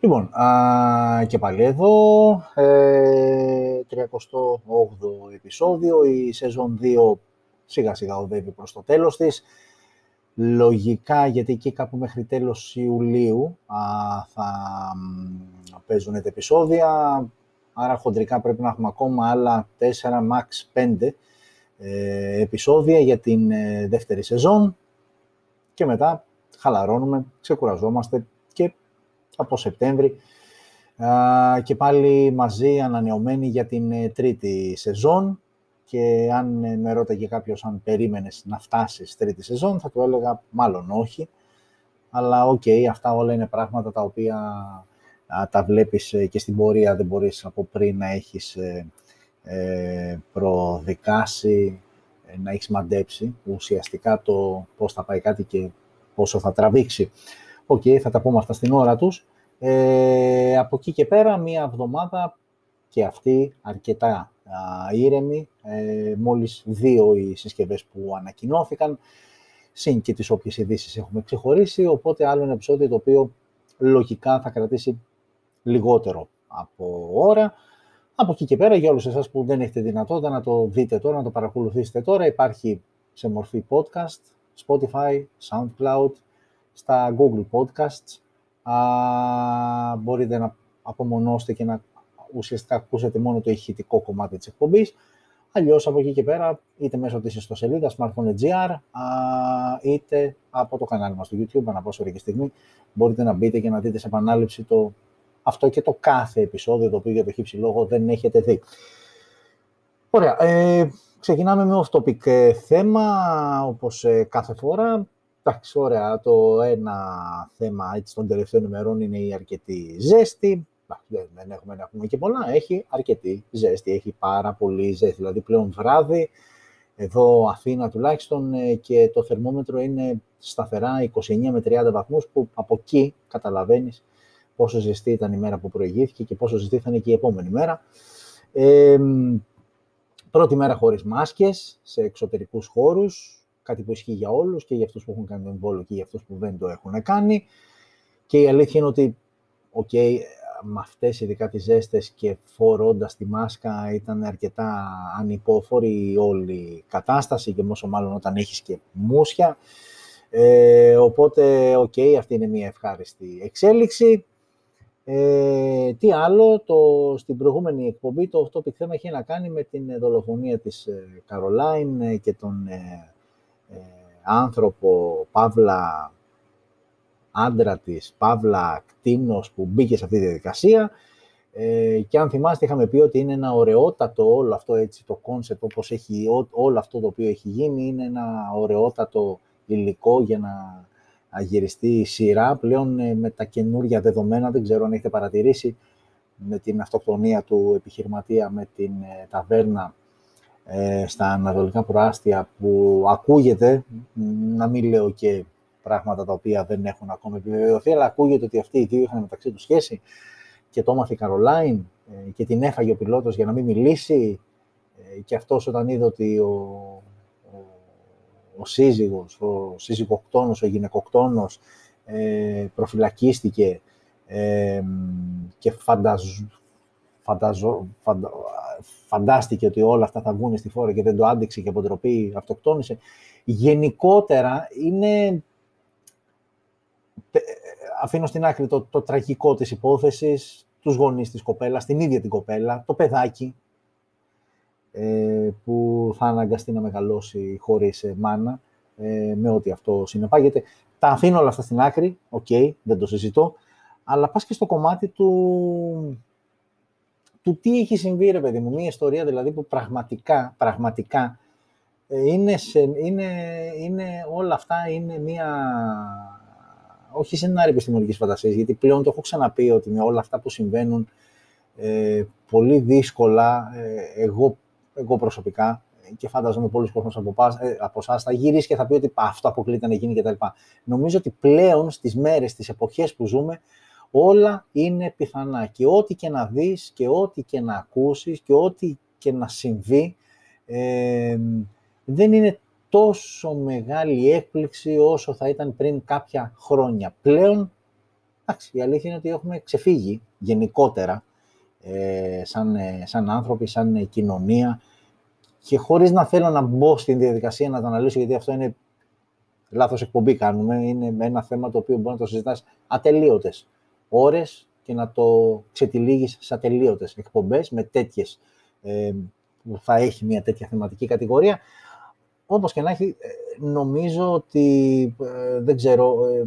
Λοιπόν, α, και πάλι εδώ, ε, 38ο επεισόδιο, η σεζόν 2 σιγά σιγά οδεύει προς το τέλος της. Λογικά, γιατί εκεί κάπου μέχρι τέλος Ιουλίου α, θα παίζουν τα επεισόδια, άρα χοντρικά πρέπει να έχουμε ακόμα άλλα 4, max 5 ε, επεισόδια για την ε, δεύτερη σεζόν. Και μετά χαλαρώνουμε, ξεκουραζόμαστε. και από Σεπτέμβρη. Και πάλι μαζί ανανεωμένοι για την ε, τρίτη σεζόν. Και αν ε, με ρώταγε κάποιος αν περίμενες να φτάσεις τρίτη σεζόν θα του έλεγα μάλλον όχι. Αλλά οκ, αυτά όλα είναι πράγματα τα οποία τα βλέπεις ε, και στην πορεία δεν μπορείς από πριν να έχεις ε, προδικάσει, να έχεις μαντέψει ουσιαστικά το πώς θα πάει κάτι και πόσο θα τραβήξει. Οκ, θα τα πούμε αυτά στην ώρα τους. Ε, από εκεί και πέρα, μία εβδομάδα και αυτή αρκετά α, ήρεμη. Ε, μόλις δύο οι συσκευές που ανακοινώθηκαν, συν και τις όποιες ειδήσεις έχουμε ξεχωρίσει, οπότε άλλο ένα επεισόδιο το οποίο λογικά θα κρατήσει λιγότερο από ώρα. Από εκεί και πέρα, για όλους εσάς που δεν έχετε δυνατότητα να το δείτε τώρα, να το παρακολουθήσετε τώρα, υπάρχει σε μορφή podcast, Spotify, SoundCloud, στα Google Podcasts. Α, μπορείτε να απομονώσετε και να ουσιαστικά ακούσετε μόνο το ηχητικό κομμάτι της εκπομπής. Αλλιώς από εκεί και πέρα, είτε μέσω της ιστοσελίδας smartphone.gr, είτε από το κανάλι μας στο YouTube, ανά πόσο ώρα και στιγμή, μπορείτε να μπείτε και να δείτε σε επανάληψη το, αυτό και το κάθε επεισόδιο, το οποίο για το χύψη λόγο δεν έχετε δει. Ωραία. Ε, ξεκινάμε με off-topic ε, θέμα, όπως ε, κάθε φορά. Εντάξει, ωραία, το ένα θέμα έτσι, των τελευταίων ημερών είναι η αρκετή ζέστη. Δεν έχουμε να πούμε και πολλά. Έχει αρκετή ζέστη, έχει πάρα πολύ ζέστη. Δηλαδή πλέον βράδυ, εδώ Αθήνα τουλάχιστον, ε, και το θερμόμετρο είναι σταθερά 29 με 30 βαθμούς, που από εκεί καταλαβαίνεις πόσο ζεστή ήταν η μέρα που προηγήθηκε και πόσο ζεστή θα είναι και η επόμενη μέρα. Ε, πρώτη μέρα χωρίς μάσκες σε εξωτερικούς χώρους, κάτι που ισχύει για όλους και για αυτούς που έχουν κάνει το εμβόλιο και για αυτούς που δεν το έχουν κάνει. Και η αλήθεια είναι ότι, οκ, okay, με αυτές ειδικά τις ζέστες και φορώντας τη μάσκα ήταν αρκετά ανυπόφορη όλη η κατάσταση και πόσο μάλλον όταν έχεις και μούσια. Ε, οπότε, OK, okay, αυτή είναι μια ευχάριστη εξέλιξη. Ε, τι άλλο, το, στην προηγούμενη εκπομπή το αυτό θέμα έχει να κάνει με την δολοφονία της Καρολάιν ε, και τον ε, ε, άνθρωπο, παύλα άντρα της, παύλα κτίνος που μπήκε σε αυτή τη διαδικασία. Ε, και αν θυμάστε είχαμε πει ότι είναι ένα ωραιότατο όλο αυτό έτσι το κόνσεπτ όπως έχει όλο αυτό το οποίο έχει γίνει είναι ένα ωραιότατο υλικό για να αγυριστεί η σειρά. Πλέον ε, με τα καινούργια δεδομένα, δεν ξέρω αν έχετε παρατηρήσει με την αυτοκτονία του επιχειρηματία με την ε, ταβέρνα ε, στα ανατολικά προάστια που ακούγεται, να μην λέω και πράγματα τα οποία δεν έχουν ακόμα επιβεβαιωθεί, αλλά ακούγεται ότι αυτοί οι δύο είχαν μεταξύ τους σχέση και το έμαθε η Καρολάιν ε, και την έφαγε ο πιλότος για να μην μιλήσει. Ε, και αυτός όταν είδε ότι ο, ο, ο σύζυγος, ο σύζυγοκτόνος, ο γυναικοκτόνος ε, προφυλακίστηκε ε, και φανταζ, φανταζο, φαντα, φαντάστηκε ότι όλα αυτά θα βγουν στη φόρα και δεν το άντεξε και αποτροπή αυτοκτόνησε. Γενικότερα είναι... Αφήνω στην άκρη το, το τραγικό της υπόθεσης, τους γονείς της κοπέλας, την ίδια την κοπέλα, το παιδάκι, ε, που θα αναγκαστεί να μεγαλώσει χωρίς ε, μάνα, ε, με ό,τι αυτό συνεπάγεται. Τα αφήνω όλα αυτά στην άκρη, οκ, δεν το συζητώ, αλλά πας και στο κομμάτι του, του τι έχει συμβεί, ρε παιδί μου. Μία ιστορία δηλαδή που πραγματικά, πραγματικά ε, είναι, είναι, είναι, όλα αυτά είναι μία, όχι σενάριο επιστημονικής φαντασίας, γιατί πλέον το έχω ξαναπεί ότι με όλα αυτά που συμβαίνουν ε, πολύ δύσκολα, ε, εγώ, εγώ προσωπικά και φαντάζομαι πολλοί κόσμος από, ε, από εσάς θα γυρίσει και θα πει ότι αυτό αποκλείται να γίνει κτλ. Νομίζω ότι πλέον στις μέρες, στις εποχές που ζούμε, όλα είναι πιθανά. Και ό,τι και να δεις και ό,τι και να ακούσεις και ό,τι και να συμβεί δεν είναι τόσο μεγάλη έκπληξη όσο θα ήταν πριν κάποια χρόνια. Πλέον Εντάξει, η αλήθεια είναι ότι έχουμε ξεφύγει γενικότερα ε, σαν, ε, σαν άνθρωποι, σαν κοινωνία. Και χωρίς να θέλω να μπω στην διαδικασία να το αναλύσω, γιατί αυτό είναι λάθος εκπομπή κάνουμε, είναι ένα θέμα το οποίο μπορεί να το συζητάς ατελείωτες ώρες και να το ξετυλίγεις σε ατελείωτες εκπομπές με τέτοιες, ε, που θα έχει μια τέτοια θεματική κατηγορία. Όπως και να έχει, ε, νομίζω ότι, ε, δεν ξέρω, ε,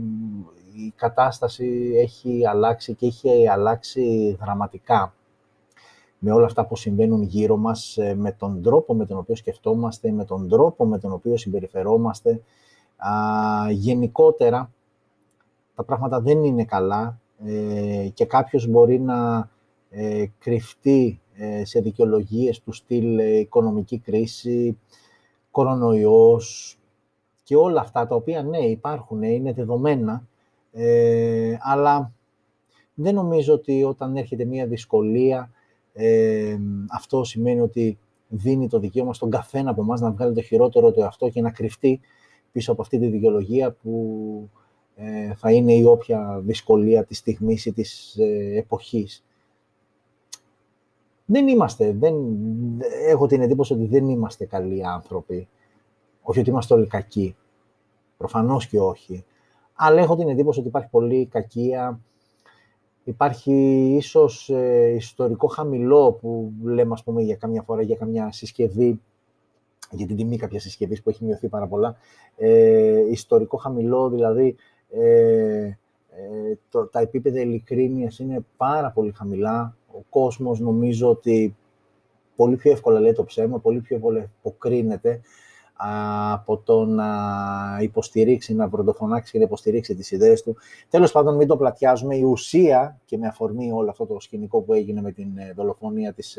η κατάσταση έχει αλλάξει και έχει αλλάξει δραματικά με όλα αυτά που συμβαίνουν γύρω μας, με τον τρόπο με τον οποίο σκεφτόμαστε, με τον τρόπο με τον οποίο συμπεριφερόμαστε. Α, γενικότερα, τα πράγματα δεν είναι καλά και κάποιος μπορεί να κρυφτεί σε δικαιολογίες του στυλ οικονομική κρίση, κορονοϊός και όλα αυτά τα οποία ναι υπάρχουν, είναι δεδομένα, ε, αλλά δεν νομίζω ότι όταν έρχεται μία δυσκολία ε, αυτό σημαίνει ότι δίνει το δικαίωμα στον καθένα από εμάς να βγάλει το χειρότερο του εαυτό και να κρυφτεί πίσω από αυτή τη δικαιολογία που ε, θα είναι η όποια δυσκολία της στιγμής ή της ε, εποχής. Δεν είμαστε, δεν, έχω την εντύπωση ότι δεν είμαστε καλοί άνθρωποι. Όχι ότι είμαστε όλοι κακοί. Προφανώς και όχι. Αλλά έχω την εντύπωση ότι υπάρχει πολύ κακία. Υπάρχει ίσως ε, ιστορικό χαμηλό που λέμε, ας πούμε, για καμιά φορά, για καμιά συσκευή, για την τιμή κάποιας συσκευής που έχει μειωθεί πάρα πολλά. Ε, ιστορικό χαμηλό, δηλαδή ε, ε, το, τα επίπεδα ειλικρίνειας είναι πάρα πολύ χαμηλά. Ο κόσμος νομίζω ότι πολύ πιο εύκολα λέει το ψέμα, πολύ πιο εύκολα αποκρίνεται από το να υποστηρίξει, να πρωτοφωνάξει και να υποστηρίξει τις ιδέες του. Τέλος πάντων, μην το πλατιάζουμε. Η ουσία, και με αφορμή όλο αυτό το σκηνικό που έγινε με την ε, δολοφονία της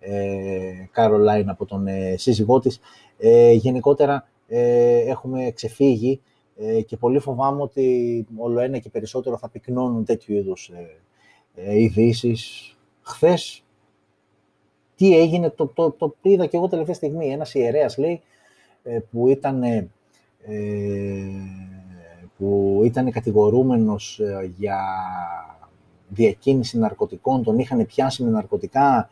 ε, Κάρολάιν από τον ε, σύζυγό της, ε, γενικότερα ε, έχουμε ξεφύγει ε, και πολύ φοβάμαι ότι όλο ένα και περισσότερο θα πυκνώνουν τέτοιου είδους ε, ειδήσεις. Χθες, τι έγινε, το, το, το είδα και εγώ τελευταία στιγμή. Ένας ιερέας λέει ε, που ήταν, ε, που ήταν κατηγορούμενος ε, για διακίνηση ναρκωτικών, τον είχαν πιάσει με ναρκωτικά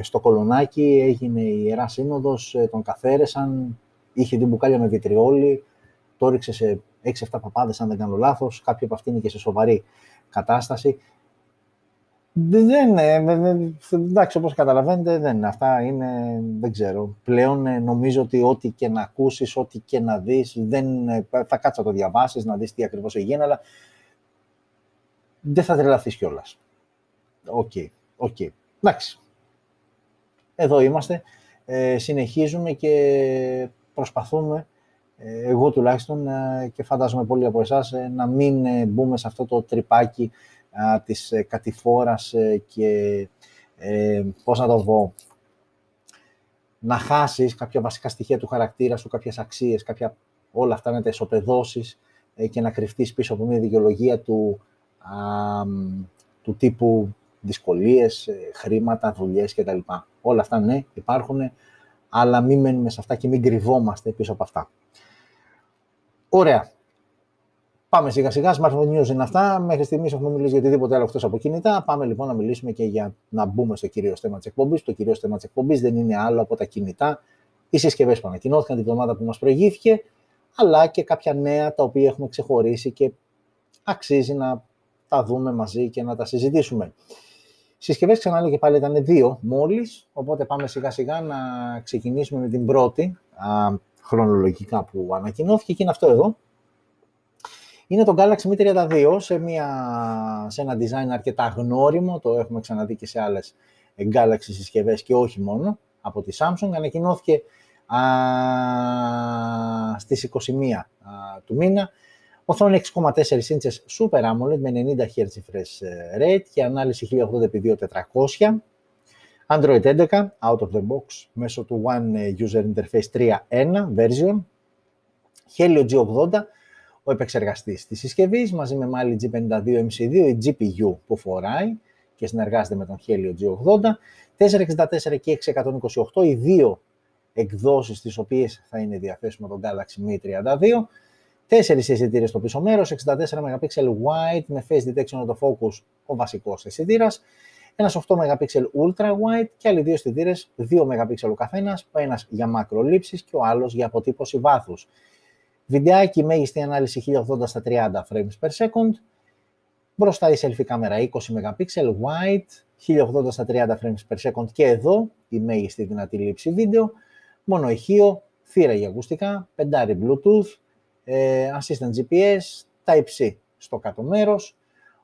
στο κολονάκι, έγινε η Ιερά Σύνοδος, τον καθαίρεσαν, είχε την μπουκάλια με βιτριόλι, το έριξε σε 6-7 παπάδες, αν δεν κάνω λάθος, κάποιοι από αυτοί είναι και σε σοβαρή κατάσταση. Δεν, εντάξει, όπως καταλαβαίνετε, δεν Αυτά είναι, δεν ξέρω. Πλέον ε, νομίζω ότι ό,τι και να ακούσεις, ό,τι και να δεις, δεν, ε, θα κάτσεις να το διαβάσεις, να δεις τι ακριβώς έγινε, αλλά δεν θα τρελαθείς κιόλας. OK, okay, OK. Okay. Εντάξει. Εδώ είμαστε. Ε, συνεχίζουμε και προσπαθούμε, εγώ τουλάχιστον και φαντάζομαι πολλοί από εσάς, να μην μπούμε σε αυτό το τρυπάκι της ε, κατηφόρας ε, και ε, πώς να το πω, να χάσεις κάποια βασικά στοιχεία του χαρακτήρα σου, κάποιες αξίες, κάποια, όλα αυτά να τα ισοπεδώσεις και να κρυφτείς πίσω από μια δικαιολογία του, του τύπου δυσκολίες, χρήματα, δουλειές κτλ. Όλα αυτά ναι, υπάρχουν, αλλά μην μένουμε σε αυτά και μην κρυβόμαστε πίσω από αυτά. Ωραία. Πάμε σιγά σιγά, smartphone news είναι αυτά. Μέχρι στιγμής έχουμε μιλήσει για οτιδήποτε άλλο εκτός από κινητά. Πάμε λοιπόν να μιλήσουμε και για να μπούμε στο κυρίως θέμα της εκπομπής. Το κυρίως θέμα της εκπομπής δεν είναι άλλο από τα κινητά, οι συσκευές που ανακοινώθηκαν την εβδομάδα που μας προηγήθηκε, αλλά και κάποια νέα τα οποία έχουμε ξεχωρίσει και αξίζει να τα δούμε μαζί και να τα συζητήσουμε. Συσκευές, ξαναλέω και πάλι, ήταν δύο μόλις. Οπότε πάμε σιγά σιγά να ξεκινήσουμε με την πρώτη α, χρονολογικά που ανακοινώθηκε και είναι αυτό εδώ είναι το Galaxy Mi 32 σε, μια, σε ένα design αρκετά γνώριμο, το έχουμε ξαναδεί και σε άλλες Galaxy συσκευές και όχι μόνο, από τη Samsung. Ανακοινώθηκε α, στις 21 α, του μήνα. Οθόνη 6,4 inches Super AMOLED με 90 Hz refresh rate και ανάλυση 1080x2400. Android 11 out of the box μέσω του One User Interface 3.1 version. Helio G80 ο επεξεργαστής της συσκευής μαζί με Mali G52 MC2, η GPU που φοράει και συνεργάζεται με τον Helio G80, 464 και 628, οι δύο εκδόσεις τις οποίες θα είναι διαθέσιμο το Galaxy Mi 32 Τέσσερις αισθητήρες στο πίσω μέρος, 64 MP wide με face detection autofocus ο βασικός αισθητήρας, ένας 8 MP ultra wide και άλλοι δύο αισθητήρε, 2 MP ο καθένας, ο ένας για μακρολήψεις και ο άλλος για αποτύπωση βάθους. Βιντεάκι μέγιστη ανάλυση 1080 στα 30 frames per second. Μπροστά η selfie κάμερα 20 MP wide, 1080 στα 30 frames per second και εδώ η μέγιστη δυνατή λήψη βίντεο. Μόνο ηχείο, θύρα για ακουστικά, πεντάρι Bluetooth, ε, assistant GPS, Type-C στο κάτω μέρος.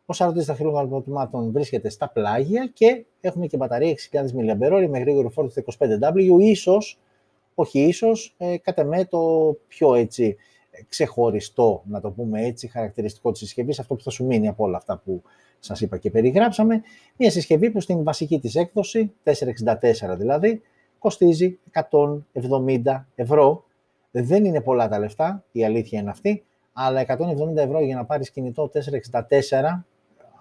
Ο σαρωτής δαχτυλών αποτυπωμάτων βρίσκεται στα πλάγια και έχουμε και μπαταρία 6.000 mAh με γρήγορη φόρτιση 25W, ίσως, όχι ίσως, ε, κατά με το πιο έτσι ξεχωριστό, να το πούμε έτσι, χαρακτηριστικό της συσκευής, αυτό που θα σου μείνει από όλα αυτά που σας είπα και περιγράψαμε. Μια συσκευή που στην βασική της έκδοση, 464 δηλαδή, κοστίζει 170 ευρώ δεν είναι πολλά τα λεφτά, η αλήθεια είναι αυτή, αλλά 170 ευρώ για να πάρεις κινητό 464,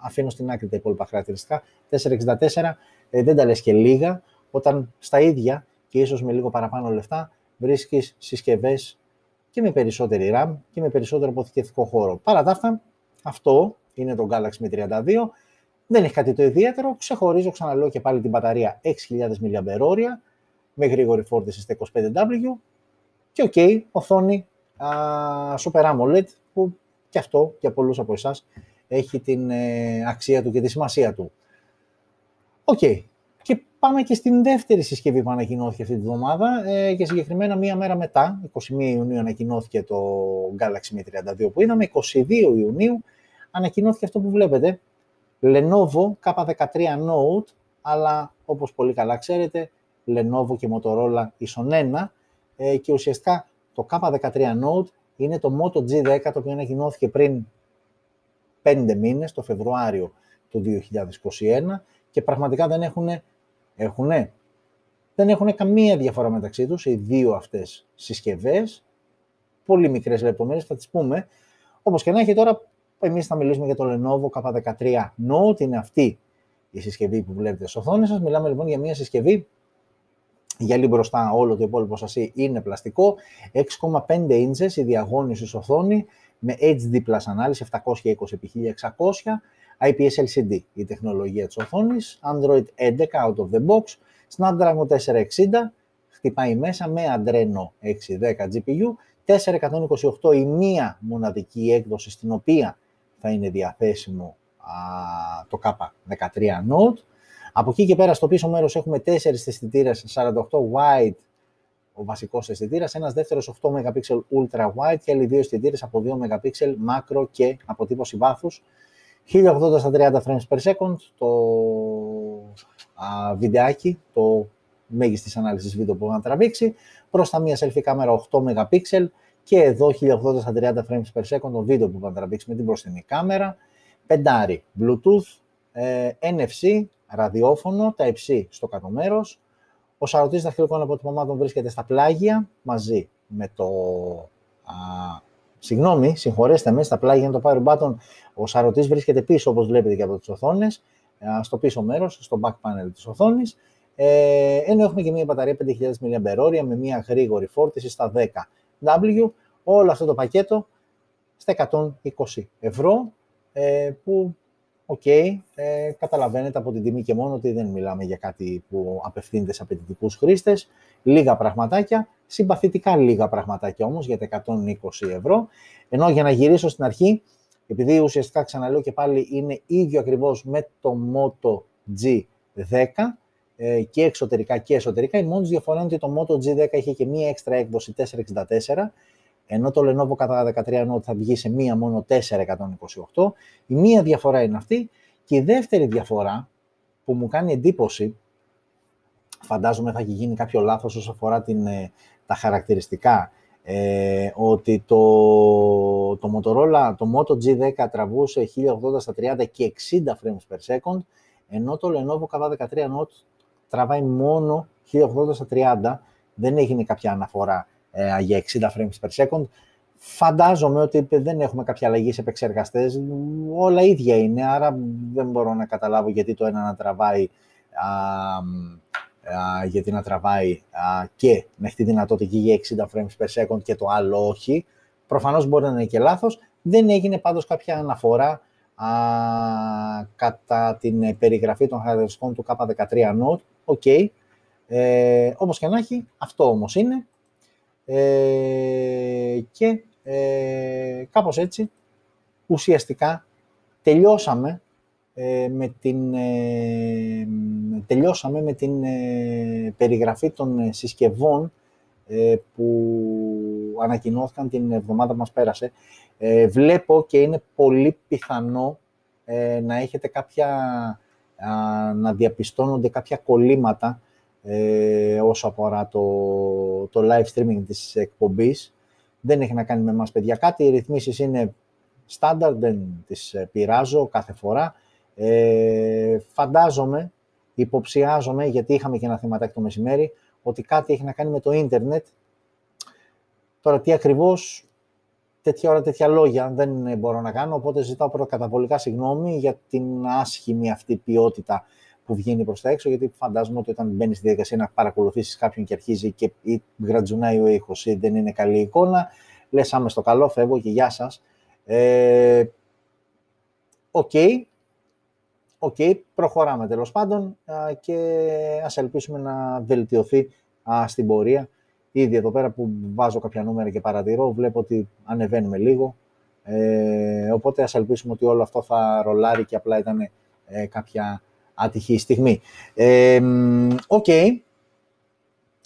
αφήνω στην άκρη τα υπόλοιπα χαρακτηριστικά, 464 ε, δεν τα λες και λίγα, όταν στα ίδια και ίσως με λίγο παραπάνω λεφτά βρίσκεις συσκευές και με περισσότερη RAM και με περισσότερο αποθηκευτικό χώρο. Παρά τα αυτά, αυτό είναι το Galaxy Mi 32, δεν έχει κάτι το ιδιαίτερο, ξεχωρίζω, ξαναλέω και πάλι την μπαταρία 6.000 mAh με γρήγορη φόρτιση στα 25W και OK, okay, οθόνη α, Super AMOLED που και αυτό για πολλούς από εσάς έχει την ε, αξία του και τη σημασία του. OK. Okay. Και πάμε και στην δεύτερη συσκευή που ανακοινώθηκε αυτή τη βδομάδα ε, και συγκεκριμένα μία μέρα μετά, 21 Ιουνίου ανακοινώθηκε το Galaxy M32 που είδαμε, 22 Ιουνίου ανακοινώθηκε αυτό που βλέπετε, Lenovo K13 Note, αλλά όπως πολύ καλά ξέρετε, Lenovo και Motorola ίσον 1, ε, και ουσιαστικά το K13 Note είναι το Moto G10 το οποίο ανακοινώθηκε πριν 5 μήνες, το Φεβρουάριο του 2021 και πραγματικά δεν έχουν, έχουνε, δεν έχουν καμία διαφορά μεταξύ τους οι δύο αυτές συσκευές. Πολύ μικρές λεπτομέρειες, θα τις πούμε. Όπως και να έχει τώρα, εμείς θα μιλήσουμε για το Lenovo K13 Note, είναι αυτή η συσκευή που βλέπετε στις οθόνες σας. Μιλάμε λοιπόν για μια συσκευή γυαλί μπροστά, όλο το υπόλοιπο σασί είναι πλαστικό, 6,5 inches η διαγώνηση οθόνη με HD Plus ανάλυση 720x1600, IPS LCD η τεχνολογία της οθόνης, Android 11 out of the box, Snapdragon 460, χτυπάει μέσα με Adreno 610 GPU, 428 η μία μοναδική έκδοση στην οποία θα είναι διαθέσιμο α, το K13 Note, από εκεί και πέρα στο πίσω μέρος έχουμε τέσσερις αισθητήρες 48 wide ο βασικός αισθητήρας, ένας δεύτερος 8 MP ultra wide και άλλοι δύο αισθητήρες από 2 MP macro και αποτύπωση βάθους. 1080 στα 30 frames per second, το α, βιντεάκι, το μέγιστης ανάλυσης βίντεο που να τραβήξει. Προς τα μία selfie κάμερα 8 MP και εδώ 1080 στα 30 frames per second το βίντεο που θα τραβήξει με την μπροστινή κάμερα. Πεντάρι Bluetooth, ε, NFC, ραδιόφωνο, τα υψί στο κάτω μέρος. Ο σαρωτής δαχτυλικών αποτυπωμάτων βρίσκεται στα πλάγια μαζί με το. Α, συγγνώμη, συγχωρέστε με, στα πλάγια είναι το power button. Ο σαρωτής βρίσκεται πίσω, όπως βλέπετε και από τις οθόνες, στο πίσω μέρος, στο back panel της οθόνης. Ε, ενώ έχουμε και μια μπαταρία 5.000 mAh με μια γρήγορη φόρτιση στα 10W. Όλο αυτό το πακέτο στα 120 ευρώ, ε, που OK, okay, ε, καταλαβαίνετε από την τιμή και μόνο ότι δεν μιλάμε για κάτι που απευθύνεται σε απαιτητικούς χρήστες. Λίγα πραγματάκια, συμπαθητικά λίγα πραγματάκια όμως για τα 120 ευρώ. Ενώ για να γυρίσω στην αρχή, επειδή ουσιαστικά ξαναλέω και πάλι είναι ίδιο ακριβώς με το Moto G10 ε, και εξωτερικά και εσωτερικά, η μόνη διαφορά είναι ότι το Moto G10 έχει και μία έξτρα έκδοση 464 ενώ το Lenovo κατά 13 Note θα βγει σε μία μόνο 428. Η μία διαφορά είναι αυτή και η δεύτερη διαφορά που μου κάνει εντύπωση, φαντάζομαι θα έχει γίνει κάποιο λάθος όσο αφορά την, ε, τα χαρακτηριστικά, ε, ότι το, το Motorola, το Moto G10 τραβούσε 1080 στα 30 και 60 frames per second, ενώ το Lenovo κατά 13 Note τραβάει μόνο 1080 στα 30, δεν έγινε κάποια αναφορά ε, για 60 frames per second. Φαντάζομαι ότι δεν έχουμε κάποια αλλαγή σε επεξεργαστές, όλα ίδια είναι, άρα δεν μπορώ να καταλάβω γιατί το ένα να τραβάει, α, α, γιατί να τραβάει α, και να έχει τη δυνατότητα για 60 frames per second και το άλλο όχι. Προφανώς μπορεί να είναι και λάθος. Δεν έγινε πάντως κάποια αναφορά α, κατά την περιγραφή των χαρακτηριστικών του K13 Note. OK. Okay. Ε, όπως και να έχει, αυτό όμως είναι. Ε, και ε, κάπως έτσι, ουσιαστικά, τελειώσαμε ε, με την, ε, τελειώσαμε με την ε, περιγραφή των συσκευών που ανακοινώθηκαν την εβδομάδα που μας πέρασε. Βλέπω και είναι πολύ πιθανό να έχετε κάποια, να διαπιστώνονται κάποια κολλήματα όσο αφορά το, το live streaming της εκπομπής. Δεν έχει να κάνει με εμάς, παιδιά, κάτι. Οι ρυθμίσεις είναι στάνταρ, δεν τις πειράζω κάθε φορά. Ε, φαντάζομαι, υποψιάζομαι, γιατί είχαμε και ένα θεματάκι το μεσημέρι, ότι κάτι έχει να κάνει με το ίντερνετ. Τώρα τι ακριβώς, τέτοια ώρα τέτοια λόγια δεν μπορώ να κάνω, οπότε ζητάω προκαταβολικά συγγνώμη για την άσχημη αυτή ποιότητα που βγαίνει προς τα έξω, γιατί φαντάζομαι ότι όταν μπαίνεις στη διαδικασία να παρακολουθήσεις κάποιον και αρχίζει και ή γρατζουνάει ο ήχος ή δεν είναι καλή εικόνα, λες άμε στο καλό, φεύγω και γεια σας. Ε, OK, OK, okay, προχωράμε τέλος πάντων και ας ελπίσουμε να βελτιωθεί στην πορεία. Ήδη εδώ πέρα που βάζω κάποια νούμερα και παρατηρώ, βλέπω ότι ανεβαίνουμε λίγο. Ε, οπότε ας ελπίσουμε ότι όλο αυτό θα ρολάρει και απλά ήταν ε, κάποια ατυχή στιγμή. Ε, OK. okay.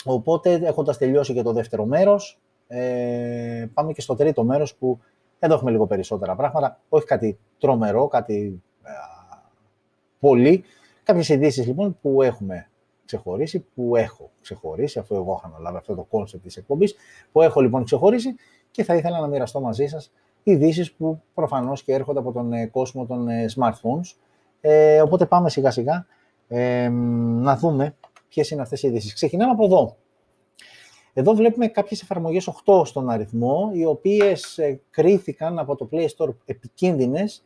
Οπότε, έχοντας τελειώσει και το δεύτερο μέρος, ε, πάμε και στο τρίτο μέρος που εδώ έχουμε λίγο περισσότερα πράγματα. Όχι κάτι τρομερό, κάτι πολύ. Κάποιες ειδήσεις λοιπόν που έχουμε ξεχωρίσει, που έχω ξεχωρίσει, αφού εγώ είχα αναλάβει αυτό το κόνσεπτ της εκπομπής, που έχω λοιπόν ξεχωρίσει και θα ήθελα να μοιραστώ μαζί σας ειδήσεις που προφανώς και έρχονται από τον ε, κόσμο των ε, smartphones. Ε, οπότε πάμε σιγά σιγά ε, να δούμε ποιες είναι αυτές οι ειδήσεις. Ξεκινάμε από εδώ. Εδώ βλέπουμε κάποιες εφαρμογές 8 στον αριθμό, οι οποίες ε, κρίθηκαν από το Play Store επικίνδυνες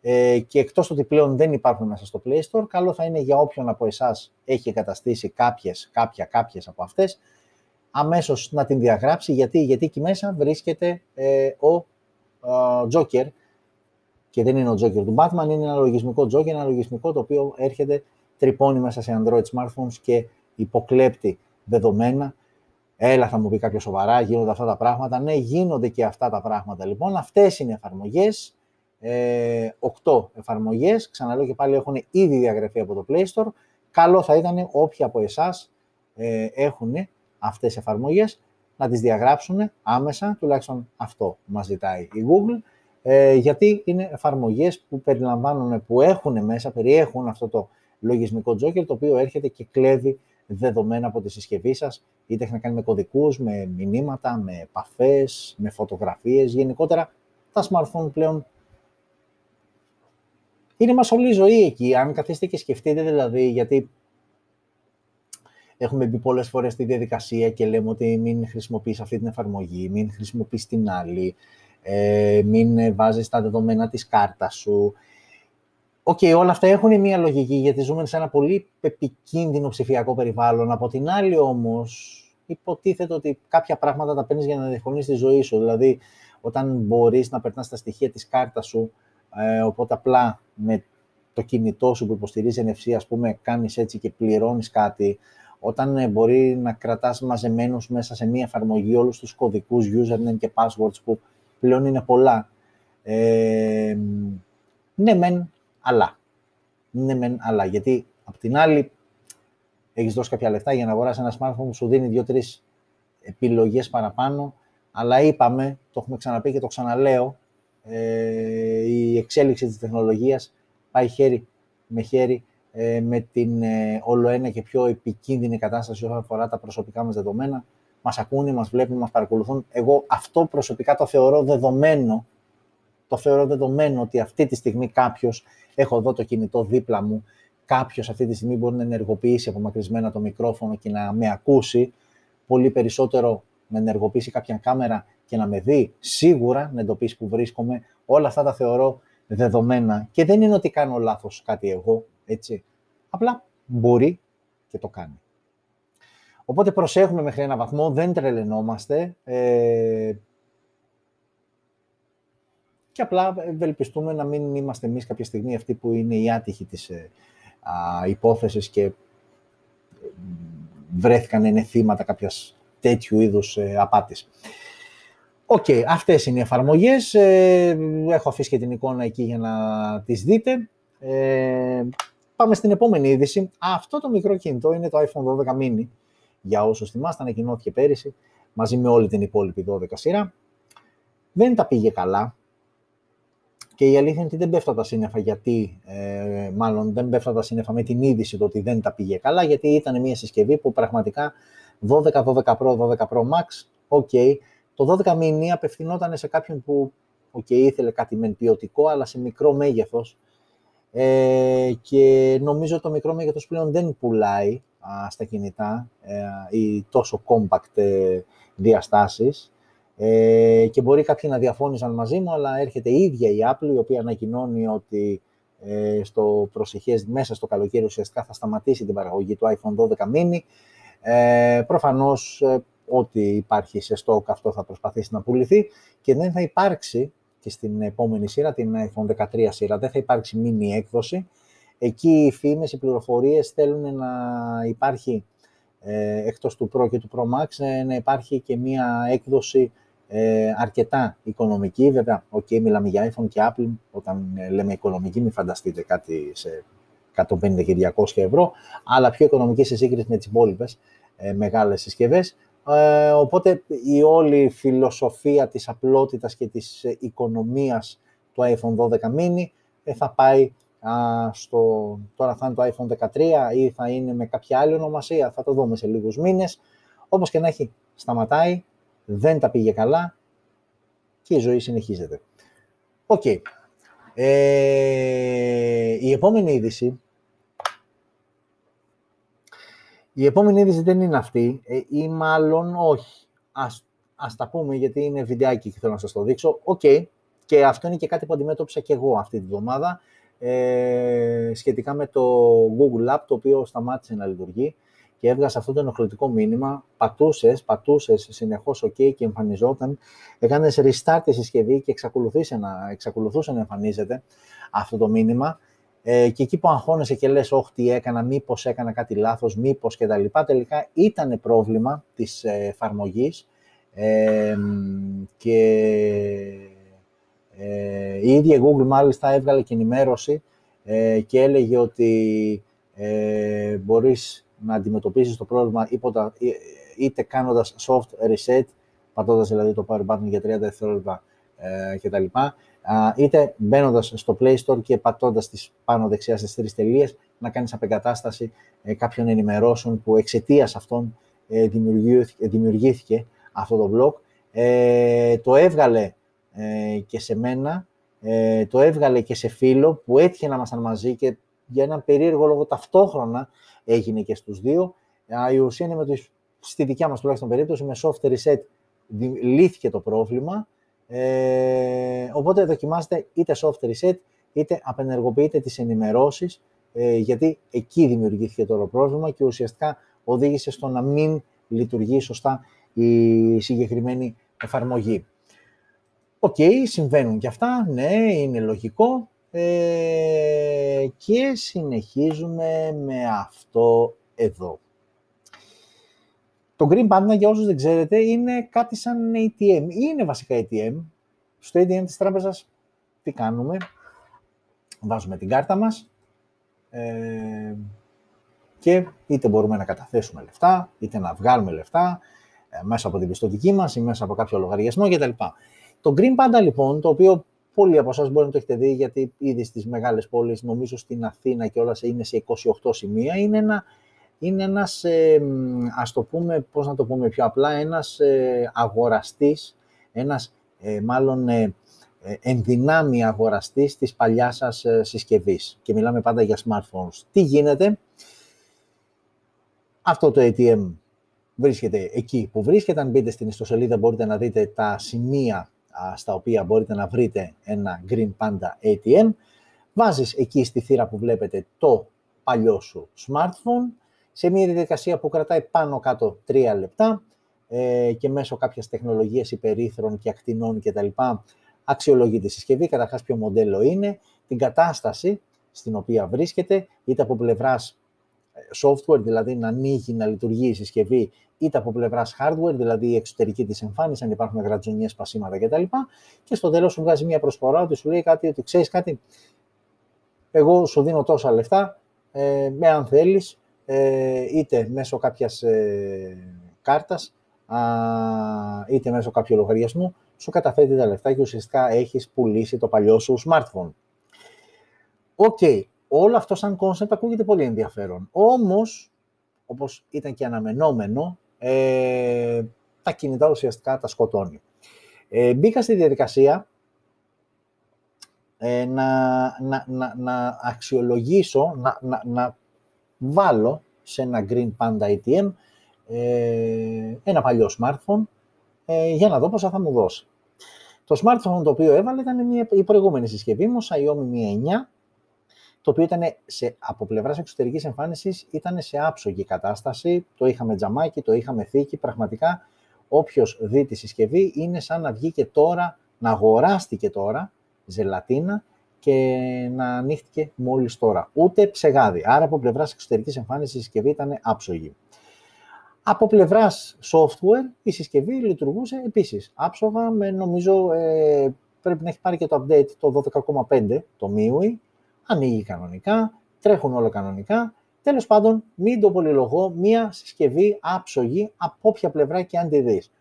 ε, και εκτός ότι πλέον δεν υπάρχουν μέσα στο Play Store, καλό θα είναι για όποιον από εσάς έχει εγκαταστήσει κάποιες, κάποια, κάποιες από αυτές, αμέσως να την διαγράψει, γιατί, γιατί εκεί μέσα βρίσκεται ε, ο Joker και δεν είναι ο Joker του Batman, είναι ένα λογισμικό Joker, ένα λογισμικό το οποίο έρχεται τρυπώνει μέσα σε Android smartphones και υποκλέπτει δεδομένα. Έλα, θα μου πει κάποιος σοβαρά, γίνονται αυτά τα πράγματα. Ναι, γίνονται και αυτά τα πράγματα. Λοιπόν, αυτές είναι εφαρμογές ε, 8 εφαρμογές, ξαναλέω και πάλι έχουν ήδη διαγραφεί από το Play Store. Καλό θα ήταν όποιοι από εσάς ε, έχουν αυτές τις εφαρμογές να τις διαγράψουν άμεσα, τουλάχιστον αυτό μας ζητάει η Google, ε, γιατί είναι εφαρμογές που περιλαμβάνουν, που έχουν μέσα, περιέχουν αυτό το λογισμικό Joker, το οποίο έρχεται και κλέβει δεδομένα από τη συσκευή σας, είτε έχει να κάνει με κωδικούς, με μηνύματα, με επαφές, με φωτογραφίες. Γενικότερα, τα smartphone πλέον είναι μας όλη η ζωή εκεί. Αν καθίσετε και σκεφτείτε δηλαδή, γιατί έχουμε μπει πολλές φορές στη διαδικασία και λέμε ότι μην χρησιμοποιείς αυτή την εφαρμογή, μην χρησιμοποιείς την άλλη, ε, μην βάζεις τα δεδομένα της κάρτας σου. OK, okay, όλα αυτά έχουν μια λογική, γιατί ζούμε σε ένα πολύ επικίνδυνο ψηφιακό περιβάλλον. Από την άλλη όμως, υποτίθεται ότι κάποια πράγματα τα παίρνεις για να διευκολύνεις τη ζωή σου. Δηλαδή, όταν μπορείς να περνάς τα στοιχεία της κάρτας σου, ε, οπότε απλά με το κινητό σου που υποστηρίζει NFC, ας πούμε, κάνεις έτσι και πληρώνεις κάτι, όταν ε, μπορεί να κρατάς μαζεμένους μέσα σε μία εφαρμογή όλους τους κωδικούς, username και passwords που πλέον είναι πολλά. Ε, ναι μεν, αλλά. Ναι μεν, αλλά. Γιατί, απ' την άλλη, έχεις δώσει κάποια λεφτά για να αγοράσεις ένα smartphone που σου δίνει δύο-τρεις επιλογές παραπάνω, αλλά είπαμε, το έχουμε ξαναπεί και το ξαναλέω, ε, η εξέλιξη της τεχνολογίας πάει χέρι με χέρι ε, με την ε, όλο ένα και πιο επικίνδυνη κατάσταση όσον αφορά τα προσωπικά μας δεδομένα. Μας ακούνε, μας βλέπουν, μας παρακολουθούν. Εγώ αυτό προσωπικά το θεωρώ δεδομένο. Το θεωρώ δεδομένο ότι αυτή τη στιγμή κάποιος, έχω εδώ το κινητό δίπλα μου, κάποιος αυτή τη στιγμή μπορεί να ενεργοποιήσει απομακρυσμένα το μικρόφωνο και να με ακούσει. Πολύ περισσότερο να ενεργοποιήσει κάποια κάμερα και να με δει σίγουρα, να εντοπίσει που βρίσκομαι. Όλα αυτά τα θεωρώ δεδομένα και δεν είναι ότι κάνω λάθος κάτι εγώ, έτσι. Απλά μπορεί και το κάνει. Οπότε προσέχουμε μέχρι ένα βαθμό, δεν τρελαινόμαστε. Ε, και απλά ευελπιστούμε να μην είμαστε εμείς κάποια στιγμή αυτοί που είναι οι άτυχοι της ε, α, υπόθεσης και βρέθηκαν να είναι θύματα κάποιας τέτοιου είδους ε, απάτης. OK, okay, αυτές είναι οι εφαρμογές. Ε, έχω αφήσει και την εικόνα εκεί για να τις δείτε. Ε, πάμε στην επόμενη είδηση. Αυτό το μικρό κινητό είναι το iPhone 12 mini. Για όσους θυμάστε, ανακοινώθηκε πέρυσι, μαζί με όλη την υπόλοιπη 12 σειρά. Δεν τα πήγε καλά. Και η αλήθεια είναι ότι δεν πέφτω τα σύννεφα γιατί, ε, μάλλον δεν πέφτω τα σύννεφα με την είδηση το ότι δεν τα πήγε καλά, γιατί ήταν μια συσκευή που πραγματικά 12, 12 Pro, 12 Pro Max, ok, το 12 mini απευθυνόταν σε κάποιον που okay, ήθελε κάτι μεν ποιοτικό, αλλά σε μικρό μέγεθος. Ε, και νομίζω το μικρό μέγεθος πλέον δεν πουλάει α, στα κινητά ε, οι τόσο compact ε, διαστάσεις. Ε, και μπορεί κάποιοι να διαφώνησαν μαζί μου, αλλά έρχεται η ίδια η Apple, η οποία ανακοινώνει ότι ε, στο προσεχές, μέσα στο καλοκαίρι ουσιαστικά θα σταματήσει την παραγωγή του iPhone 12 mini. Ε, προφανώς ε, ό,τι υπάρχει σε stock αυτό θα προσπαθήσει να πουληθεί και δεν θα υπάρξει και στην επόμενη σειρά, την iPhone 13 σειρά, δεν θα υπάρξει μίνι έκδοση. Εκεί οι φήμες, οι πληροφορίες θέλουν να υπάρχει, ε, εκτός του Pro και του Pro Max, ε, να υπάρχει και μία έκδοση ε, αρκετά οικονομική. Βέβαια, ok, μιλάμε για iPhone και Apple, όταν ε, λέμε οικονομική, μην φανταστείτε κάτι σε 150 και 200 ευρώ, αλλά πιο οικονομική σε σύγκριση με τις υπόλοιπες ε, μεγάλες συσκευές. Ε, οπότε η όλη φιλοσοφία της απλότητας και της ε, οικονομίας του iPhone 12 mini ε, θα πάει στο, τώρα θα είναι το iPhone 13 ή θα είναι με κάποια άλλη ονομασία, θα το δούμε σε λίγους μήνες. Όπως και να έχει, σταματάει, δεν τα πήγε καλά και η ζωή συνεχίζεται. Οκ. η επόμενη είδηση Η επόμενη είδηση δεν είναι αυτή ε, ή μάλλον όχι. Ας, ας τα πούμε γιατί είναι βιντεάκι και θέλω να σας το δείξω. Οκ. Και αυτό είναι και κάτι που αντιμετώπισα και εγώ αυτή τη βδομάδα ε, σχετικά με το Google App το οποίο σταμάτησε να λειτουργεί και έβγαζε αυτό το ενοχλητικό μήνυμα. Πατούσες, πατούσες συνεχώς OK και εμφανιζόταν. Έκανες restart τη συσκευή και εξακολουθούσε να, εξακολουθούσε να εμφανίζεται αυτό το μήνυμα. Ε, και εκεί που αγχώνεσαι και λες, όχι τι έκανα, μήπως έκανα κάτι λάθος, μήπως και τα λοιπά, τελικά ήταν πρόβλημα της ε, εφαρμογής ε, και ε, η ίδια Google μάλιστα έβγαλε και ενημέρωση ε, και έλεγε ότι ε, μπορείς να αντιμετωπίσεις το πρόβλημα είτε, είτε κάνοντας soft reset, πατώντας δηλαδή το power button για 30 δευτερόλεπτα ε, κτλ είτε μπαίνοντας στο Play Store και πατώντας τις πάνω δεξιά στις τρεις τελείες, να κάνεις απεγκατάσταση ε, κάποιων ενημερώσεων που εξαιτίας αυτών ε, δημιουργήθηκε, δημιουργήθηκε αυτό το blog. Ε, το έβγαλε ε, και σε μένα, ε, το έβγαλε και σε φίλο που έτυχε να ήμασταν μαζί και για έναν περίεργο λόγο ταυτόχρονα έγινε και στους δύο. Η ουσία είναι ότι στη δικιά μας τουλάχιστον περίπτωση με soft reset λύθηκε το πρόβλημα ε, οπότε δοκιμάστε είτε soft reset, είτε απενεργοποιείτε τις ενημερώσεις, ε, γιατί εκεί δημιουργήθηκε το πρόβλημα και ουσιαστικά οδήγησε στο να μην λειτουργεί σωστά η συγκεκριμένη εφαρμογή. OK, okay, συμβαίνουν και αυτά, ναι, είναι λογικό. Ε, και συνεχίζουμε με αυτό εδώ. Το Green Panda, για όσους δεν ξέρετε, είναι κάτι σαν ATM. Είναι βασικά ATM. Στο ATM της τράπεζας τι κάνουμε; Βάζουμε την κάρτα μας ε, και είτε μπορούμε να καταθέσουμε λεφτά, είτε να βγάλουμε λεφτά ε, μέσα από την πιστοτική μας ή μέσα από κάποιο λογαριασμό κτλ. Το Green Panda λοιπόν, το οποίο πολλοί από εσάς μπορεί να το έχετε δει, γιατί ήδη στις μεγάλες πόλεις, νομίζω στην Αθήνα και όλα είναι σε 28 σημεία, είναι ένα είναι ένας, ε, ας το πούμε, πώς να το πούμε πιο απλά, ένας ε, αγοραστής, ένας ε, μάλλον ε, ε, ενδυνάμει αγοραστής της παλιάς σας ε, συσκευής. Και μιλάμε πάντα για smartphones. Τι γίνεται, αυτό το ATM βρίσκεται εκεί που βρίσκεται. Αν μπείτε στην ιστοσελίδα μπορείτε να δείτε τα σημεία στα οποία μπορείτε να βρείτε ένα Green Panda ATM. Βάζεις εκεί στη θύρα που βλέπετε το παλιό σου smartphone σε μια διαδικασία που κρατάει πάνω κάτω τρία λεπτά ε, και μέσω κάποιας τεχνολογίας υπερήθρων και ακτινών κτλ. αξιολογεί τη συσκευή, καταρχάς ποιο μοντέλο είναι, την κατάσταση στην οποία βρίσκεται, είτε από πλευράς ε, software, δηλαδή να ανοίγει, να λειτουργεί η συσκευή, είτε από πλευράς hardware, δηλαδή η εξωτερική της εμφάνιση, αν υπάρχουν γρατζονιές, πασίματα κτλ. Και στο τέλος σου βγάζει μια προσφορά ότι σου λέει κάτι, ότι ξέρεις κάτι, εγώ σου δίνω τόσα λεφτά, ε, με αν θέλεις, ε, είτε μέσω κάποιας ε, κάρτας, είτε μέσω κάποιου λογαριασμού, σου καταθέτει τα λεφτά και ουσιαστικά έχεις πουλήσει το παλιό σου smartphone. OK, okay. Όλο αυτό σαν concept ακούγεται πολύ ενδιαφέρον. Όμως, όπως ήταν και αναμενόμενο, ε, τα κινητά ουσιαστικά τα σκοτώνει. Ε, μπήκα στη διαδικασία ε, να, να, να, να αξιολογήσω, να, να, να βάλω σε ένα Green Panda ATM ε, ένα παλιό smartphone ε, για να δω πόσα θα μου δώσει. Το smartphone το οποίο έβαλε ήταν μια, η προηγούμενη συσκευή μου, Xiaomi Mi 9, το οποίο ήταν σε, από πλευράς εξωτερικής εμφάνισης ήταν σε άψογη κατάσταση, το είχαμε τζαμάκι, το είχαμε θήκη, πραγματικά όποιος δει τη συσκευή είναι σαν να βγήκε τώρα, να αγοράστηκε τώρα, ζελατίνα και να ανοίχτηκε μόλις τώρα. Ούτε ψεγάδι. Άρα από πλευράς εξωτερικής εμφάνισης η συσκευή ήταν άψογη. Από πλευράς software, η συσκευή λειτουργούσε επίσης άψογα με νομίζω ε, πρέπει να έχει πάρει και το update το 12.5, το MIUI, ανοίγει κανονικά, τρέχουν όλα κανονικά. Τέλος πάντων, μην το πολυλογώ, μία συσκευή άψογη από όποια πλευρά και αν τη δεις.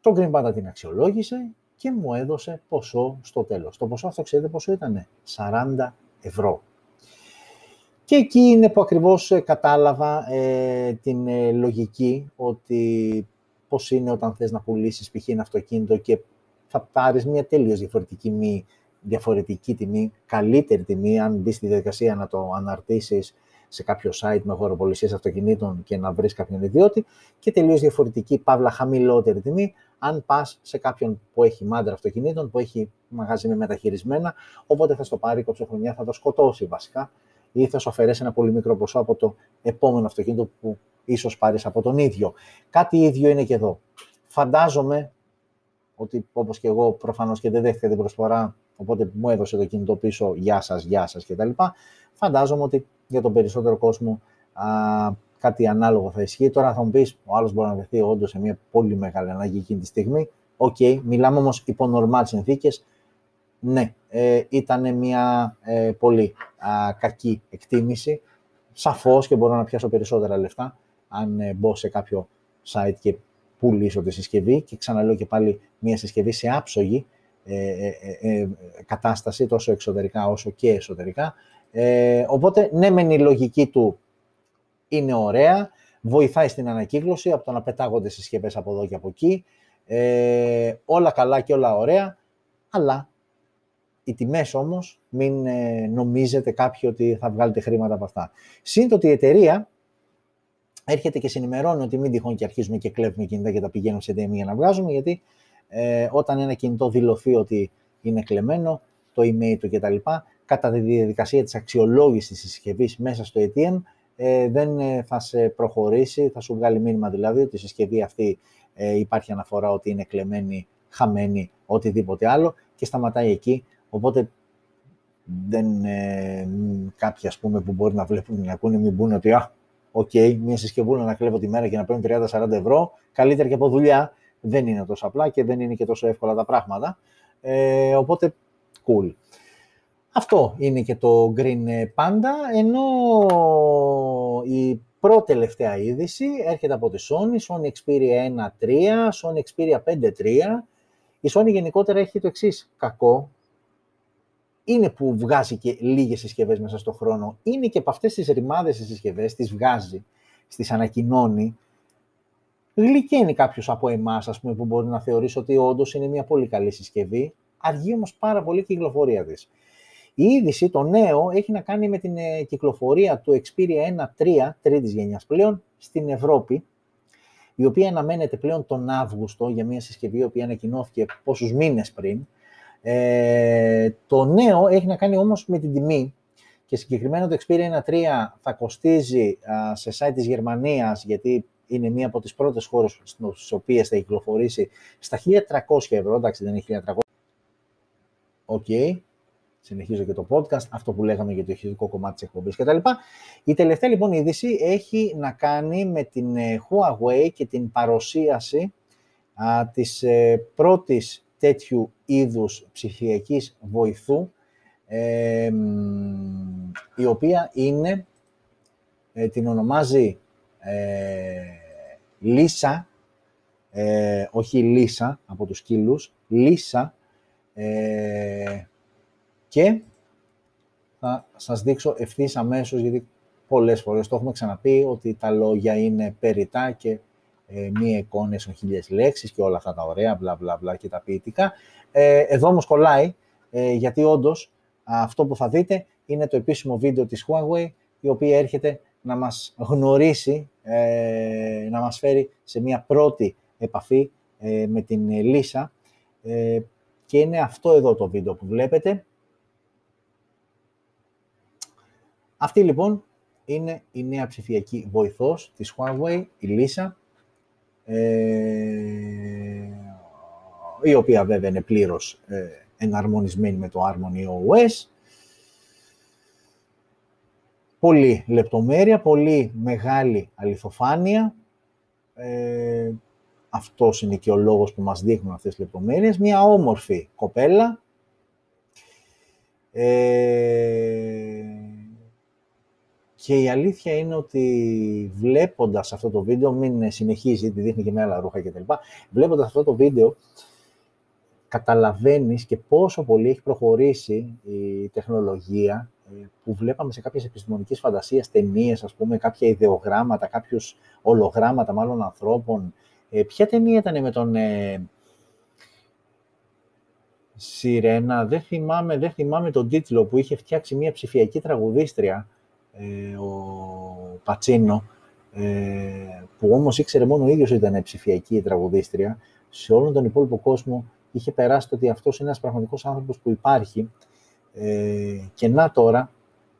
Το Green Panda την αξιολόγησε και μου έδωσε ποσό στο τέλος. Το ποσό αυτό ξέρετε πόσο ήταν, 40 ευρώ. Και εκεί είναι που ακριβώς ε, κατάλαβα ε, την ε, λογική ότι πώς είναι όταν θες να πουλήσεις π.χ. ένα αυτοκίνητο και θα πάρεις μια τελείως διαφορετική, μη, διαφορετική τιμή, καλύτερη τιμή, αν μπεις στη διαδικασία να το αναρτήσεις σε κάποιο site με χωροπολισίες αυτοκινήτων και να βρεις κάποιον ιδιώτη και τελείως διαφορετική, παύλα χαμηλότερη τιμή, αν πας σε κάποιον που έχει μάντρα αυτοκινήτων, που έχει μαγαζί με μεταχειρισμένα, οπότε θα στο πάρει κοψοχρονιά, θα το σκοτώσει βασικά ή θα σου αφαιρέσει ένα πολύ μικρό ποσό από το επόμενο αυτοκίνητο που ίσως πάρεις από τον ίδιο. Κάτι ίδιο είναι και εδώ. Φαντάζομαι ότι όπως και εγώ προφανώς και δεν δέχτηκα την προσφορά, οπότε μου έδωσε το κινητό πίσω, γεια σας, γεια σας κτλ. Φαντάζομαι ότι για τον περισσότερο κόσμο α, κάτι ανάλογο θα ισχύει. Τώρα θα μου πεις, ο άλλος μπορεί να βρεθεί όντως σε μια πολύ μεγάλη ανάγκη εκείνη τη στιγμή. OK, okay, μιλάμε όμως υπό νορμάλ συνθήκες, ναι, ε, ήταν μια ε, πολύ α, κακή εκτίμηση. Σαφώς και μπορώ να πιάσω περισσότερα λεφτά αν ε, μπω σε κάποιο site και πουλήσω τη συσκευή και ξαναλέω και πάλι μια συσκευή σε άψογη ε, ε, κατάσταση τόσο εξωτερικά όσο και εσωτερικά. οπότε, ναι, μεν η λογική του είναι ωραία, βοηθάει στην ανακύκλωση από το να πετάγονται συσκευές από εδώ και από εκεί, όλα καλά και όλα ωραία, αλλά οι τιμές όμως, μην ε, νομίζετε κάποιοι ότι θα βγάλετε χρήματα από αυτά. Σύντομα ότι η εταιρεία έρχεται και συνημερώνει ότι μην τυχόν και αρχίζουμε και κλέβουμε κινητά και τα πηγαίνουμε σε DM για να βγάζουμε, γιατί ε, όταν ένα κινητό δηλωθεί ότι είναι κλεμμένο, το email του κτλ., κατά τη διαδικασία της αξιολόγησης της συσκευής μέσα στο ATM, ε, δεν ε, θα σε προχωρήσει, θα σου βγάλει μήνυμα δηλαδή ότι η συσκευή αυτή ε, υπάρχει αναφορά ότι είναι κλεμμένη, χαμένη, οτιδήποτε άλλο και σταματάει εκεί Οπότε δεν, ε, κάποιοι ας πούμε που μπορεί να βλέπουν να ακούνε μην πούνε ότι «Α, OK, okay, μια συσκευούλα να κλέβω τη μέρα και να παίρνω 30-40 ευρώ, καλύτερα και από δουλειά». Δεν είναι τόσο απλά και δεν είναι και τόσο εύκολα τα πράγματα. Ε, οπότε, cool. Αυτό είναι και το Green Panda, ενώ η πρώτη τελευταία είδηση έρχεται από τη Sony, Sony Xperia 1.3, Sony Xperia 5.3. Η Sony γενικότερα έχει το εξής κακό, είναι που βγάζει και λίγες συσκευές μέσα στον χρόνο. Είναι και από αυτές τις ρημάδες τι συσκευές, τις βγάζει, τις ανακοινώνει. Γλυκαίνει κάποιος από εμάς, ας πούμε, που μπορεί να θεωρήσει ότι όντως είναι μια πολύ καλή συσκευή. Αργεί όμως πάρα πολύ η κυκλοφορία της. Η είδηση, το νέο, έχει να κάνει με την ε, κυκλοφορία του Xperia 1.3 τρίτης γενιάς πλέον στην Ευρώπη, η οποία αναμένεται πλέον τον Αύγουστο για μια συσκευή η οποία ανακοινώθηκε πόσους μήνες πριν ε, το νέο έχει να κάνει όμως με την τιμή και συγκεκριμένα το Xperia 1.3 θα κοστίζει σε site της Γερμανίας, γιατί είναι μία από τις πρώτες χώρες στις οποίες θα κυκλοφορήσει στα 1.300 ευρώ, εντάξει δεν είναι 1.300, οκ, συνεχίζω και το podcast, αυτό που λέγαμε για το ηχητικό κομμάτι της εκπομπής κτλ. Η τελευταία λοιπόν είδηση έχει να κάνει με την ε, Huawei και την παρουσίαση α, της ε, πρώτης τέτοιου είδους ψηφιακής βοηθού, ε, η οποία είναι, ε, την ονομάζει ε, Λίσα, όχι Λίσα από τους σκύλους, Λίσα, και θα σας δείξω ευθύς αμέσως, γιατί πολλές φορές το έχουμε ξαναπεί, ότι τα λόγια είναι περιτά και ε, μία εικόνα σε χίλιες λέξεις και όλα αυτά τα ωραία, μπλα μπλα μπλα και τα ποιητικά. Ε, εδώ όμως κολλάει, ε, γιατί όντως αυτό που θα δείτε είναι το επίσημο βίντεο της Huawei, η οποία έρχεται να μας γνωρίσει, ε, να μας φέρει σε μία πρώτη επαφή ε, με την Λίσα ε, και είναι αυτό εδώ το βίντεο που βλέπετε. Αυτή λοιπόν είναι η νέα ψηφιακή βοηθός της Huawei, η Lisa, ε, η οποία βέβαια είναι πλήρως ε, εναρμονισμένη με το Harmony OS. Πολύ λεπτομέρεια, πολύ μεγάλη αληθοφάνεια. Ε, αυτός είναι και ο λόγος που μας δείχνουν αυτές τις λεπτομέρειες. Μια όμορφη κοπέλα. Ε, και η αλήθεια είναι ότι βλέποντας αυτό το βίντεο, μην συνεχίζει, τη δείχνει και με άλλα ρούχα κτλ. Βλέποντας αυτό το βίντεο, καταλαβαίνεις και πόσο πολύ έχει προχωρήσει η τεχνολογία ε, που βλέπαμε σε κάποιες επιστημονικές φαντασίες, ταινίες, ας πούμε, κάποια ιδεογράμματα, κάποιους ολογράμματα μάλλον ανθρώπων. Ε, ποια ταινία ήταν με τον... Ε, Σιρένα, δεν θυμάμαι, δεν θυμάμαι τον τίτλο που είχε φτιάξει μια ψηφιακή τραγουδίστρια ε, ο Πατσίνο, ε, που όμως ήξερε μόνο ο ίδιος ότι ήταν ψηφιακή τραγουδίστρια, σε όλον τον υπόλοιπο κόσμο είχε περάσει το ότι αυτός είναι ένας πραγματικός άνθρωπος που υπάρχει. Ε, και να τώρα,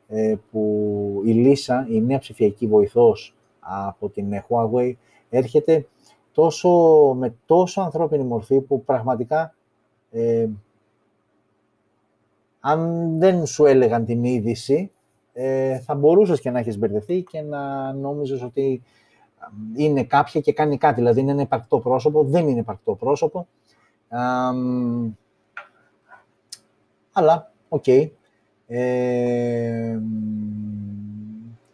ε, που η Λίσα, η νέα ψηφιακή βοηθός από την Huawei, έρχεται τόσο, με τόσο ανθρώπινη μορφή που πραγματικά ε, αν δεν σου έλεγαν την είδηση, ε, θα μπορούσες και να έχεις μπερδευτεί και να νόμιζες ότι είναι κάποια και κάνει κάτι. Δηλαδή είναι ένα υπαρκτό πρόσωπο, δεν είναι υπαρκτό πρόσωπο. αλλά, οκ. Ε,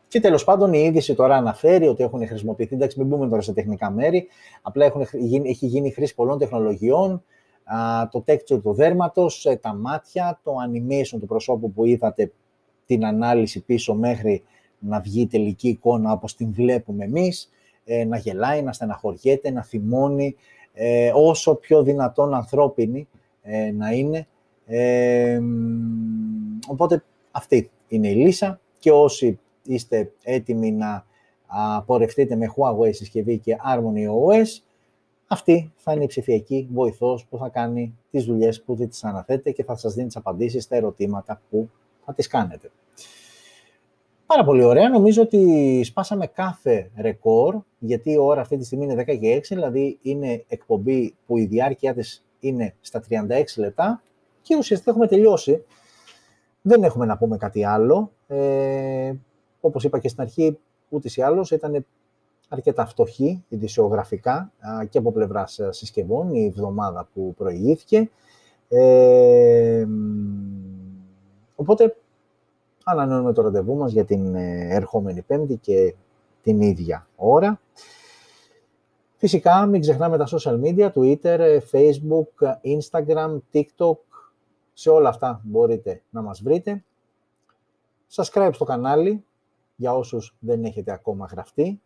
και τέλος πάντων η είδηση τώρα αναφέρει ότι έχουν χρησιμοποιηθεί, εντάξει μην μπούμε τώρα σε τεχνικά μέρη, απλά έχουν, έχει γίνει χρήση πολλών τεχνολογιών, το texture του δέρματος, ε, τα μάτια, το animation του προσώπου που είδατε την ανάλυση πίσω μέχρι να βγει η τελική εικόνα όπως την βλέπουμε εμείς, ε, να γελάει, να στεναχωριέται, να θυμώνει, ε, όσο πιο δυνατόν ανθρώπινη ε, να είναι. Οπότε αυτή είναι η λύσα και όσοι είστε έτοιμοι να απορρευτείτε με Huawei συσκευή και Harmony OS, αυτή θα είναι η ψηφιακή βοηθός που θα κάνει τις δουλειές που δεν τις αναθέτετε και θα σας δίνει τις απαντήσεις στα ερωτήματα που θα τις κάνετε. Πάρα πολύ ωραία. Νομίζω ότι σπάσαμε κάθε ρεκόρ, γιατί η ώρα αυτή τη στιγμή είναι 10 και 6, δηλαδή είναι εκπομπή που η διάρκεια της είναι στα 36 λεπτά και ουσιαστικά έχουμε τελειώσει. Δεν έχουμε να πούμε κάτι άλλο. Ε, όπως είπα και στην αρχή, ούτε ή άλλως ήταν αρκετά φτωχή ειδησιογραφικά και από πλευράς συσκευών η εβδομάδα που προηγήθηκε. Ε, οπότε ανανεώνουμε το ραντεβού μας για την ε, ερχόμενη Πέμπτη και την ίδια ώρα. Φυσικά μην ξεχνάμε τα social media, Twitter, ε, Facebook, Instagram, TikTok, σε όλα αυτά μπορείτε να μας βρείτε. Subscribe στο κανάλι για όσους δεν έχετε ακόμα γραφτεί,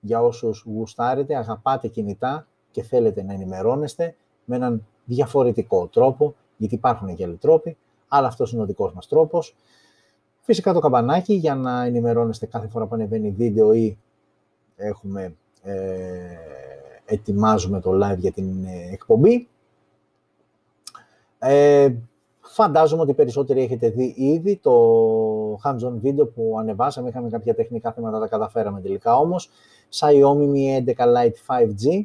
για όσους γουστάρετε, αγαπάτε κινητά και θέλετε να ενημερώνεστε με έναν διαφορετικό τρόπο, γιατί υπάρχουν και άλλοι τρόποι, αλλά αυτός είναι ο δικός μας τρόπος. Φυσικά το καμπανάκι για να ενημερώνεστε κάθε φορά που ανεβαίνει βίντεο ή έχουμε, ε, ετοιμάζουμε το live για την ε, εκπομπή. Ε, φαντάζομαι ότι περισσότεροι έχετε δει ήδη το hands-on βίντεο που ανεβάσαμε. Είχαμε κάποια τεχνικά θέματα, τα καταφέραμε τελικά όμως. Xiaomi Mi 11 Lite 5G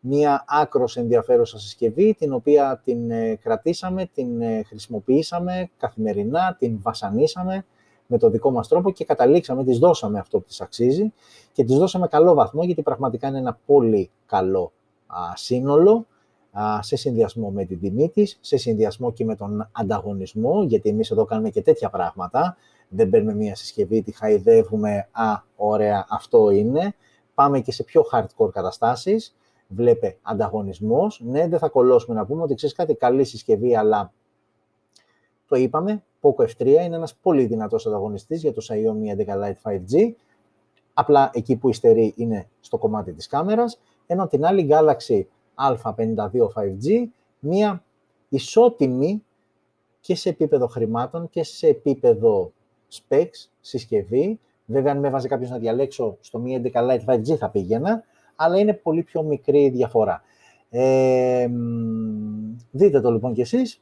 μία άκρος ενδιαφέρουσα συσκευή, την οποία την ε, κρατήσαμε, την ε, χρησιμοποιήσαμε καθημερινά, την βασανίσαμε με το δικό μας τρόπο και καταλήξαμε, της δώσαμε αυτό που της αξίζει και της δώσαμε καλό βαθμό, γιατί πραγματικά είναι ένα πολύ καλό σύνολο, σε συνδυασμό με την τιμή της, σε συνδυασμό και με τον ανταγωνισμό, γιατί εμείς εδώ κάνουμε και τέτοια πράγματα. Δεν παίρνουμε μία συσκευή, τη χαϊδεύουμε, α, ωραία, αυτό είναι. Πάμε και σε πιο hardcore καταστάσεις, βλέπε ανταγωνισμός. Ναι, δεν θα κολλώσουμε να πούμε ότι ξέρεις κάτι, καλή συσκευή, αλλά το είπαμε, Poco F3 είναι ένας πολύ δυνατός ανταγωνιστής για το Xiaomi 11 Lite 5G. Απλά εκεί που υστερεί είναι στο κομμάτι της κάμερας, ενώ την άλλη Galaxy A52 5G, μία ισότιμη και σε επίπεδο χρημάτων και σε επίπεδο specs, συσκευή. Βέβαια, αν με έβαζε κάποιος να διαλέξω στο Mi 11 Lite 5G θα πήγαινα, αλλά είναι πολύ πιο μικρή η διαφορά. Ε, δείτε το λοιπόν κι εσείς,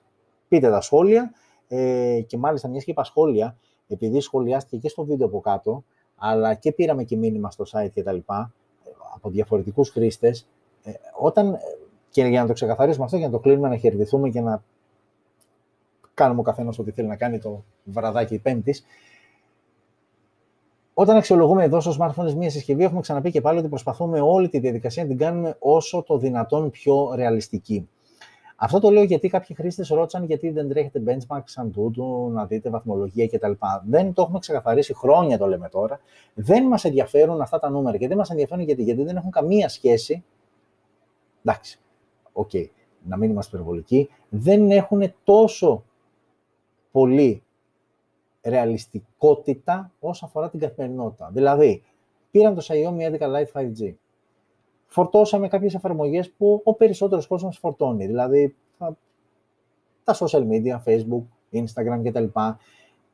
πείτε τα σχόλια ε, και μάλιστα μιας και είπα σχόλια, επειδή σχολιάστηκε και στο βίντεο από κάτω, αλλά και πήραμε και μήνυμα στο site και τα λοιπά, από διαφορετικούς χρήστες, ε, όταν, και για να το ξεκαθαρίσουμε αυτό, για να το κλείνουμε, να χαιρετηθούμε και να κάνουμε ο καθένας ό,τι θέλει να κάνει το βραδάκι πέμπτης, όταν αξιολογούμε εδώ στο smartphone μια συσκευή, έχουμε ξαναπεί και πάλι ότι προσπαθούμε όλη τη διαδικασία να την κάνουμε όσο το δυνατόν πιο ρεαλιστική. Αυτό το λέω γιατί κάποιοι χρήστες ρώτησαν γιατί δεν τρέχετε benchmark σαν τούτου, να δείτε βαθμολογία κτλ. Δεν το έχουμε ξεκαθαρίσει, χρόνια το λέμε τώρα. Δεν μας ενδιαφέρουν αυτά τα νούμερα. Και δεν μας ενδιαφέρουν γιατί, γιατί δεν έχουν καμία σχέση. Εντάξει, OK, okay, να μην είμαστε υπερβολικοί. Δεν έχουν τόσο πολύ ρεαλιστικότητα όσο αφορά την καθημερινότητα. Δηλαδή, πήραμε το Xiaomi 11 Lite 5G. Φορτώσαμε κάποιες εφαρμογές που ο περισσότερος κόσμος φορτώνει. Δηλαδή, τα social media, Facebook, Instagram κτλ.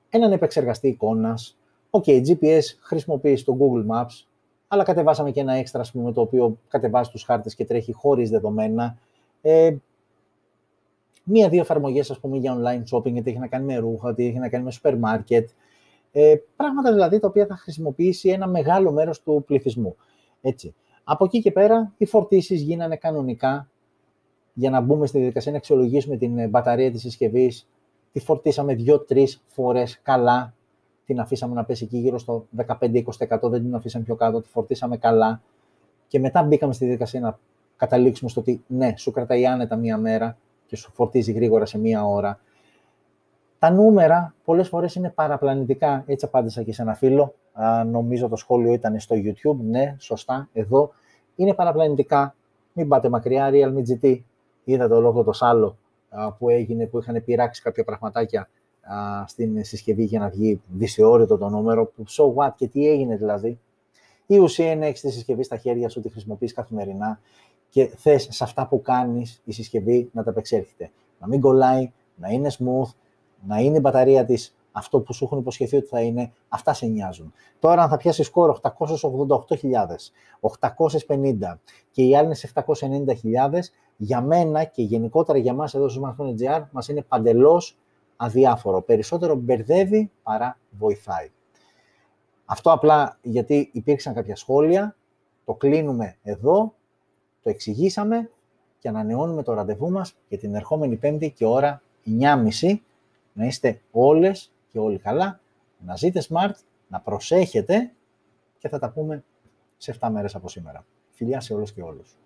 Έναν επεξεργαστή εικόνας. OK, okay, GPS χρησιμοποιείς στο Google Maps, αλλά κατεβάσαμε και ένα έξτρα, πούμε, το οποίο κατεβάζει τους χάρτες και τρέχει χωρίς δεδομένα. Ε, μία-δύο εφαρμογές, ας πούμε, για online shopping, είτε έχει να κάνει με ρούχα, είτε έχει να κάνει με σούπερ μάρκετ. Ε, πράγματα δηλαδή τα οποία θα χρησιμοποιήσει ένα μεγάλο μέρος του πληθυσμού. Έτσι. Από εκεί και πέρα, οι φορτίσεις γίνανε κανονικά για να μπούμε στη διαδικασία να αξιολογήσουμε την ε, μπαταρία της συσκευής. Τη φορτίσαμε δύο-τρεις φορές καλά. Την αφήσαμε να πέσει εκεί γύρω στο 15-20%, δεν την αφήσαμε πιο κάτω, τη φορτίσαμε καλά. Και μετά μπήκαμε στη διαδικασία να καταλήξουμε στο ότι ναι, σου κρατάει άνετα μία μέρα, και σου φορτίζει γρήγορα σε μία ώρα. Τα νούμερα πολλές φορές είναι παραπλανητικά. Έτσι απάντησα και σε ένα φίλο. Α, νομίζω το σχόλιο ήταν στο YouTube. Ναι, σωστά, εδώ. Είναι παραπλανητικά. Μην πάτε μακριά. Realme GT. Είδα το λόγο το σάλο που έγινε, που είχαν πειράξει κάποια πραγματάκια α, στην συσκευή για να βγει δυσεώρητο το νούμερο. So what και τι έγινε δηλαδή. Η ουσία είναι έχεις τη συσκευή στα χέρια σου, τη χρησιμοποιείς καθημερινά και θες σε αυτά που κάνεις η συσκευή να τα επεξέρχεται. Να μην κολλάει, να είναι smooth, να είναι η μπαταρία της αυτό που σου έχουν υποσχεθεί ότι θα είναι, αυτά σε νοιάζουν. Τώρα, αν θα πιάσεις σκόρ 888.000, 850 και οι άλλοι είναι σε 790.000, για μένα και γενικότερα για μας εδώ στο Smartphone GR, μας είναι παντελώς αδιάφορο. Περισσότερο μπερδεύει παρά βοηθάει. Αυτό απλά γιατί υπήρξαν κάποια σχόλια, το κλείνουμε εδώ το εξηγήσαμε και ανανεώνουμε το ραντεβού μας για την ερχόμενη Πέμπτη και ώρα 9.30. Να είστε όλες και όλοι καλά, να ζείτε smart, να προσέχετε και θα τα πούμε σε 7 μέρες από σήμερα. Φιλιά σε όλους και όλους.